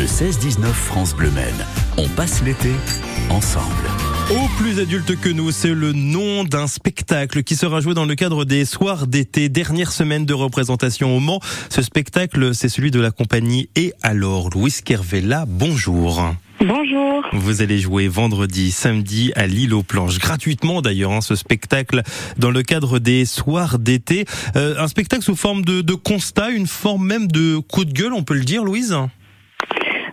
Le 16-19 France Bleu Maine. On passe l'été ensemble. Au plus adulte que nous, c'est le nom d'un spectacle qui sera joué dans le cadre des soirs d'été, dernière semaine de représentation au Mans. Ce spectacle, c'est celui de la compagnie Et alors, Louis Kervella, bonjour. Bonjour. Vous allez jouer vendredi, samedi à l'île aux planches, gratuitement d'ailleurs, hein, ce spectacle dans le cadre des soirs d'été. Euh, un spectacle sous forme de, de constat, une forme même de coup de gueule, on peut le dire, Louise?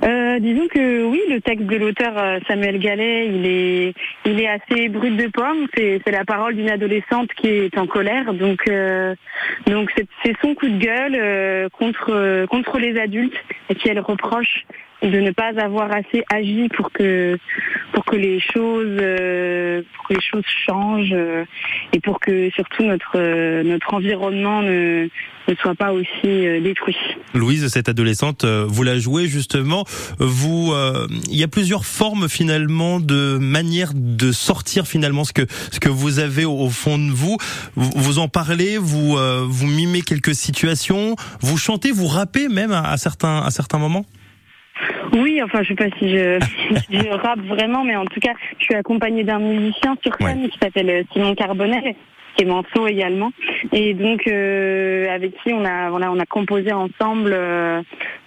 Euh, disons que oui, le texte de l'auteur euh, Samuel Gallet, il est, il est assez brut de pomme. C'est, la parole d'une adolescente qui est en colère, donc, euh, c'est, son coup de gueule euh, contre, les adultes et qui elle reproche de ne pas avoir assez agi pour que, les choses, changent et pour que surtout notre, environnement ne, ne soit pas aussi détruit. Louise, cette adolescente, vous la jouez justement. Vous, euh, il y a plusieurs formes finalement de manière de sortir finalement ce que ce que vous avez au, au fond de vous. Vous, vous en parlez, vous euh, vous mimez quelques situations, vous chantez, vous rappez même à, à certains à certains moments? Oui, enfin, je sais pas si je, je rappe vraiment, mais en tout cas, je suis accompagnée d'un musicien sur scène qui s'appelle euh, Simon Carbonel, qui est manceau également, et donc euh, avec qui on a, voilà, on a composé ensemble euh,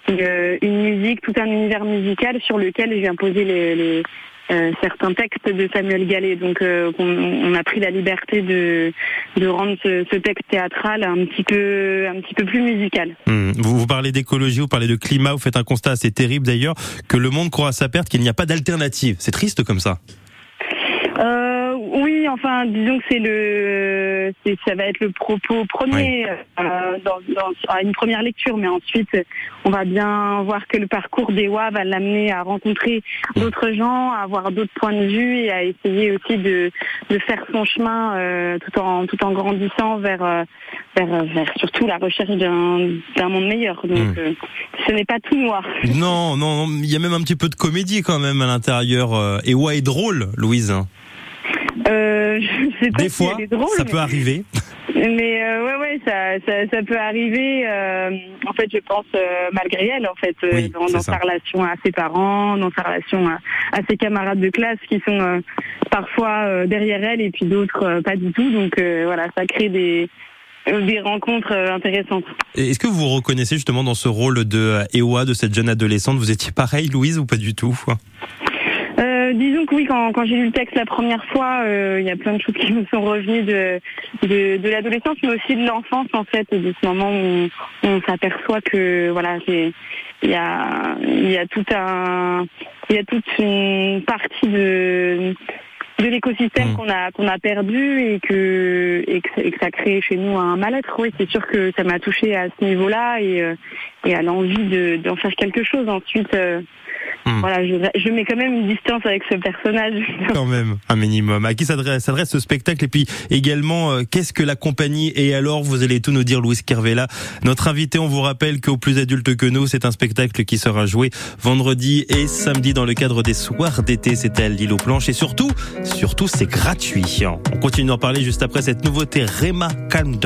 une, une musique, tout un univers musical sur lequel les, les euh, certains textes de Samuel Gallet. Donc, euh, on, on a pris la liberté de, de rendre ce, ce texte théâtral un petit peu, un petit peu plus musical. Hmm. Vous, vous parlez d'écologie, vous parlez de climat, vous faites un constat assez terrible d'ailleurs que le monde croit à sa perte, qu'il n'y a pas d'alternative. C'est triste comme ça. Euh, enfin, disons que c'est le, ça va être le propos premier euh, dans, dans, à une première lecture, mais ensuite, on va bien voir que le parcours d'Ewa va l'amener à rencontrer d'autres gens, à avoir d'autres points de vue et à essayer aussi de, de faire son chemin euh, tout en tout en grandissant vers euh, vers, vers surtout la recherche d'un d'un monde meilleur. Donc, Mm. euh, ce n'est pas tout noir. Non, non, il y a même un petit peu de comédie quand même à l'intérieur. ouais, est drôle, Louise. Euh, je sais pas Des si fois, elle est drôle, ça mais- peut arriver. Mais euh, ouais, ouais, ça, ça, ça peut arriver. euh, en fait, je pense euh, malgré elle, en fait, euh, Oui, dans, sa relation à ses parents, dans sa relation à, à ses camarades de classe qui sont euh, parfois euh, derrière elle et puis d'autres euh, pas du tout. Donc euh, voilà, ça crée des des rencontres intéressantes. Est-ce que vous vous reconnaissez justement dans ce rôle de Ewa, de cette jeune adolescente? Vous étiez pareil, Louise, ou pas du tout? Euh, disons que oui, quand, quand j'ai lu le texte la première fois, euh, il y a plein de choses qui me sont revenues de, de, de l'adolescence, mais aussi de l'enfance en fait, de ce moment où on, on s'aperçoit que voilà, il y a il y a tout un il y a toute une partie de de l'écosystème Mm. qu'on a qu'on a perdu et que et que, ça- et que ça crée chez nous un mal-être. Oui, c'est sûr que ça m'a touché à ce niveau-là et euh, et à l'envie de d'en faire quelque chose. Ensuite, euh, Mm. voilà, je, je mets quand même une distance avec ce personnage. Quand même, un minimum. À qui s'adresse ce spectacle? Et puis également, euh, qu'est-ce que la compagnie Et alors, vous allez tout nous dire, Louise Kervella. Notre invité, on vous rappelle qu'au plus adulte que nous, c'est un spectacle qui sera joué vendredi et samedi dans le cadre des soirs d'été. C'était à l'île aux planches. Et surtout, surtout, c'est gratuit. On continue d'en parler juste après cette nouveauté Rema Calm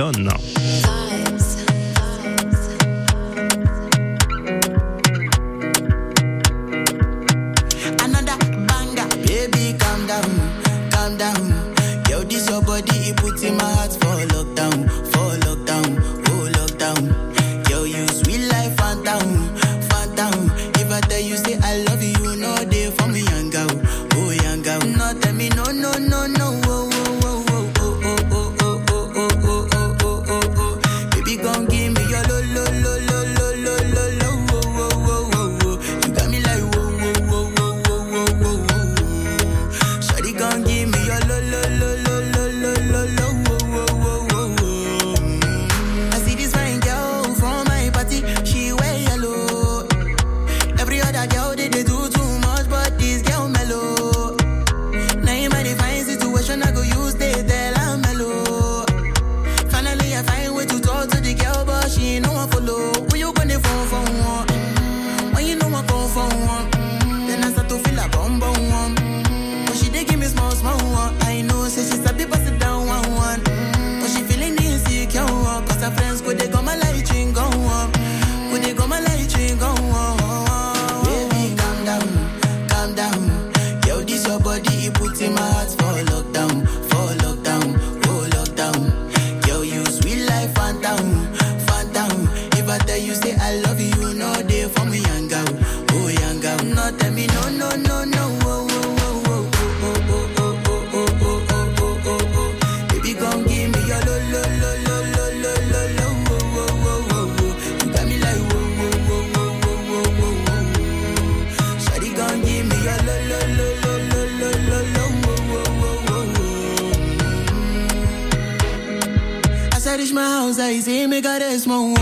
mis mains à me mes gars, laisse-moi.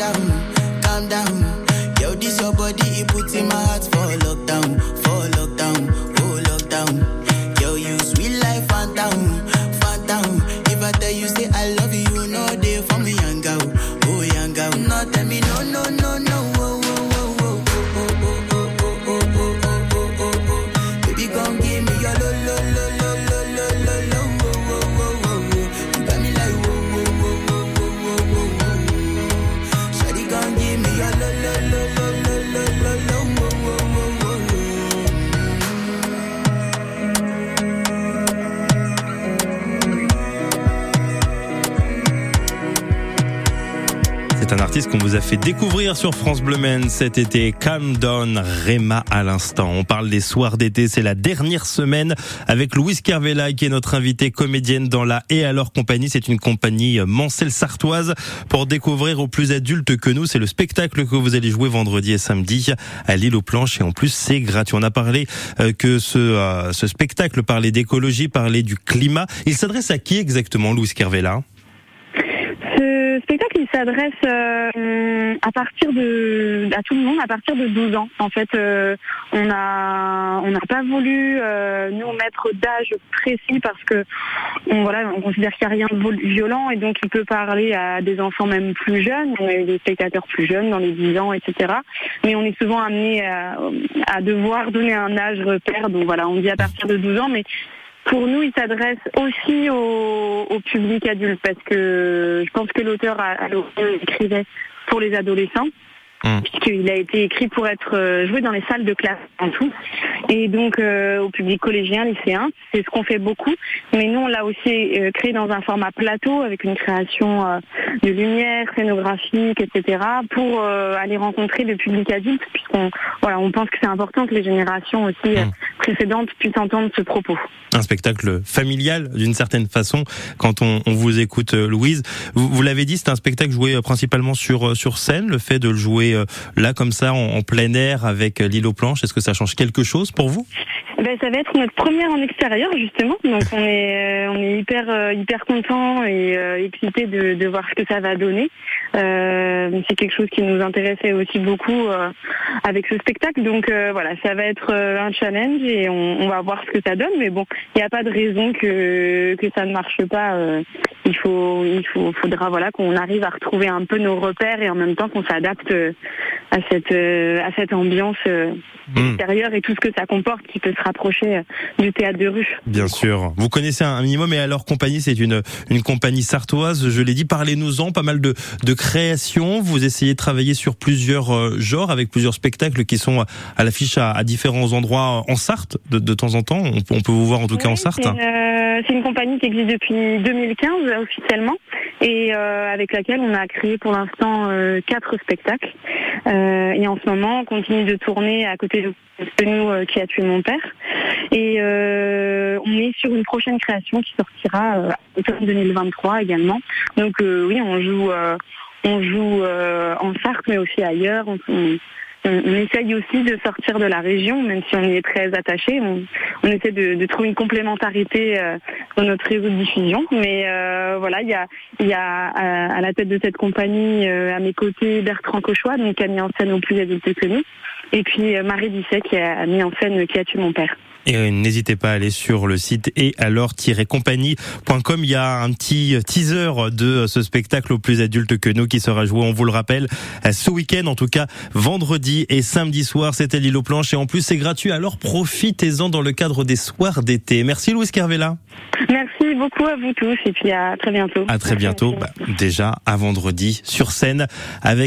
Down, calm down. Yo, this your body, it puts in my heart for lockdown, for lockdown, C'est un artiste qu'on vous a fait découvrir sur France Bleu Maine cet été. Calm Down, Rema à l'instant. On parle des soirs d'été. C'est la dernière semaine avec Louise Carvela qui est notre invitée comédienne dans la Et alors compagnie. C'est une compagnie mancelle sartoise pour découvrir aux plus adultes que nous. C'est le spectacle que vous allez jouer vendredi et samedi à l'île aux planches et en plus c'est gratuit. On a parlé euh, que ce, euh, ce spectacle parlait d'écologie, parlait du climat. Il s'adresse à qui exactement Louise Carvela Ce spectacle, il s'adresse euh, à partir de à tout le monde à partir de 12 ans. En fait, euh, on a on n'a pas voulu euh, nous mettre d'âge précis parce que on, voilà, on considère qu'il n'y a rien de violent et donc il peut parler à des enfants même plus jeunes. On a eu des spectateurs plus jeunes dans les 10 ans, etc. Mais on est souvent amené à, à devoir donner un âge repère. Donc voilà, on dit à partir de 12 ans, mais pour nous, il s'adresse aussi au, public adulte parce que je pense que l'auteur à l'origine écrivait pour les adolescents. Mm. puisqu'il a été écrit pour être euh, joué dans les salles de classe en tout, et donc euh, au public collégien, lycéen, c'est ce qu'on fait beaucoup. Mais nous, on l'a aussi euh, créé dans un format plateau avec une création euh, de lumière, scénographique, etc., pour aller rencontrer le public adulte, puisqu'on voilà, on pense que c'est important que les générations aussi Mm. précédentes puissent entendre ce propos. un spectacle familial d'une certaine façon quand on, on vous écoute Louise vous, vous l'avez dit c'est un spectacle joué principalement sur sur scène le fait de le jouer là comme ça en, en plein air avec euh, l'île aux planches. Est-ce que ça change quelque chose pour vous? Ben, ça va être notre première en extérieur justement, donc on est euh, on est hyper euh, hyper content et euh, excité de, de voir ce que ça va donner. Euh, c'est quelque chose qui nous intéressait aussi beaucoup euh, avec ce spectacle, donc voilà, ça va être un challenge et on, on va voir ce que ça donne. Mais bon, il n'y a pas de raison que que ça ne marche pas. il faut il faut faudra voilà qu'on arrive à retrouver un peu nos repères et en même temps qu'on s'adapte à cette à cette ambiance. Hmm, extérieur et tout ce que ça comporte qui peut se rapprocher euh, du théâtre de rue. Bien sûr. Vous connaissez un minimum et alors compagnie, c'est une une compagnie sartoise. Je l'ai dit, parlez-nous-en. Pas mal de de créations. Vous essayez de travailler sur plusieurs euh, genres avec plusieurs spectacles qui sont à l'affiche à, à différents endroits en Sarthe de, de temps en temps. On, peut- on peut vous voir en tout cas en Sarthe. C'est euh, c'est une compagnie qui existe depuis 2015 euh, officiellement et euh, avec laquelle on a créé pour l'instant euh, quatre spectacles. Euh, et en ce moment, on continue de tourner à côté de de nous euh, qui a tué mon père. Et euh, on est sur une prochaine création qui sortira euh, en 2023 également. Donc euh, oui, on joue, euh, on joue euh, en Sarthe, mais aussi ailleurs. On, on- on, essaye aussi de sortir de la région, même si on y est très attaché. On, on essaie de, de trouver une complémentarité euh, dans notre réseau de diffusion. Mais euh, voilà, il y a, y a à, à la tête de cette compagnie, euh, à mes côtés, Bertrand Cauchois, donc qui a mis en scène au plus adultes que nous. Et puis euh, Marie Disset qui a mis en scène Qui a tué mon père? Et euh, n'hésitez pas à aller sur le site et alors-compagnie.com. Il y a un petit teaser de ce spectacle au plus adulte que nous qui sera joué, on vous le rappelle, ce week-end, en tout cas vendredi et samedi soir. C'était l'île aux planches et en plus c'est gratuit. Alors profitez-en dans le cadre des soirs d'été. Merci Louis Carvela. Merci beaucoup à vous tous et puis à très bientôt. À très bientôt. Bah, déjà à vendredi sur scène avec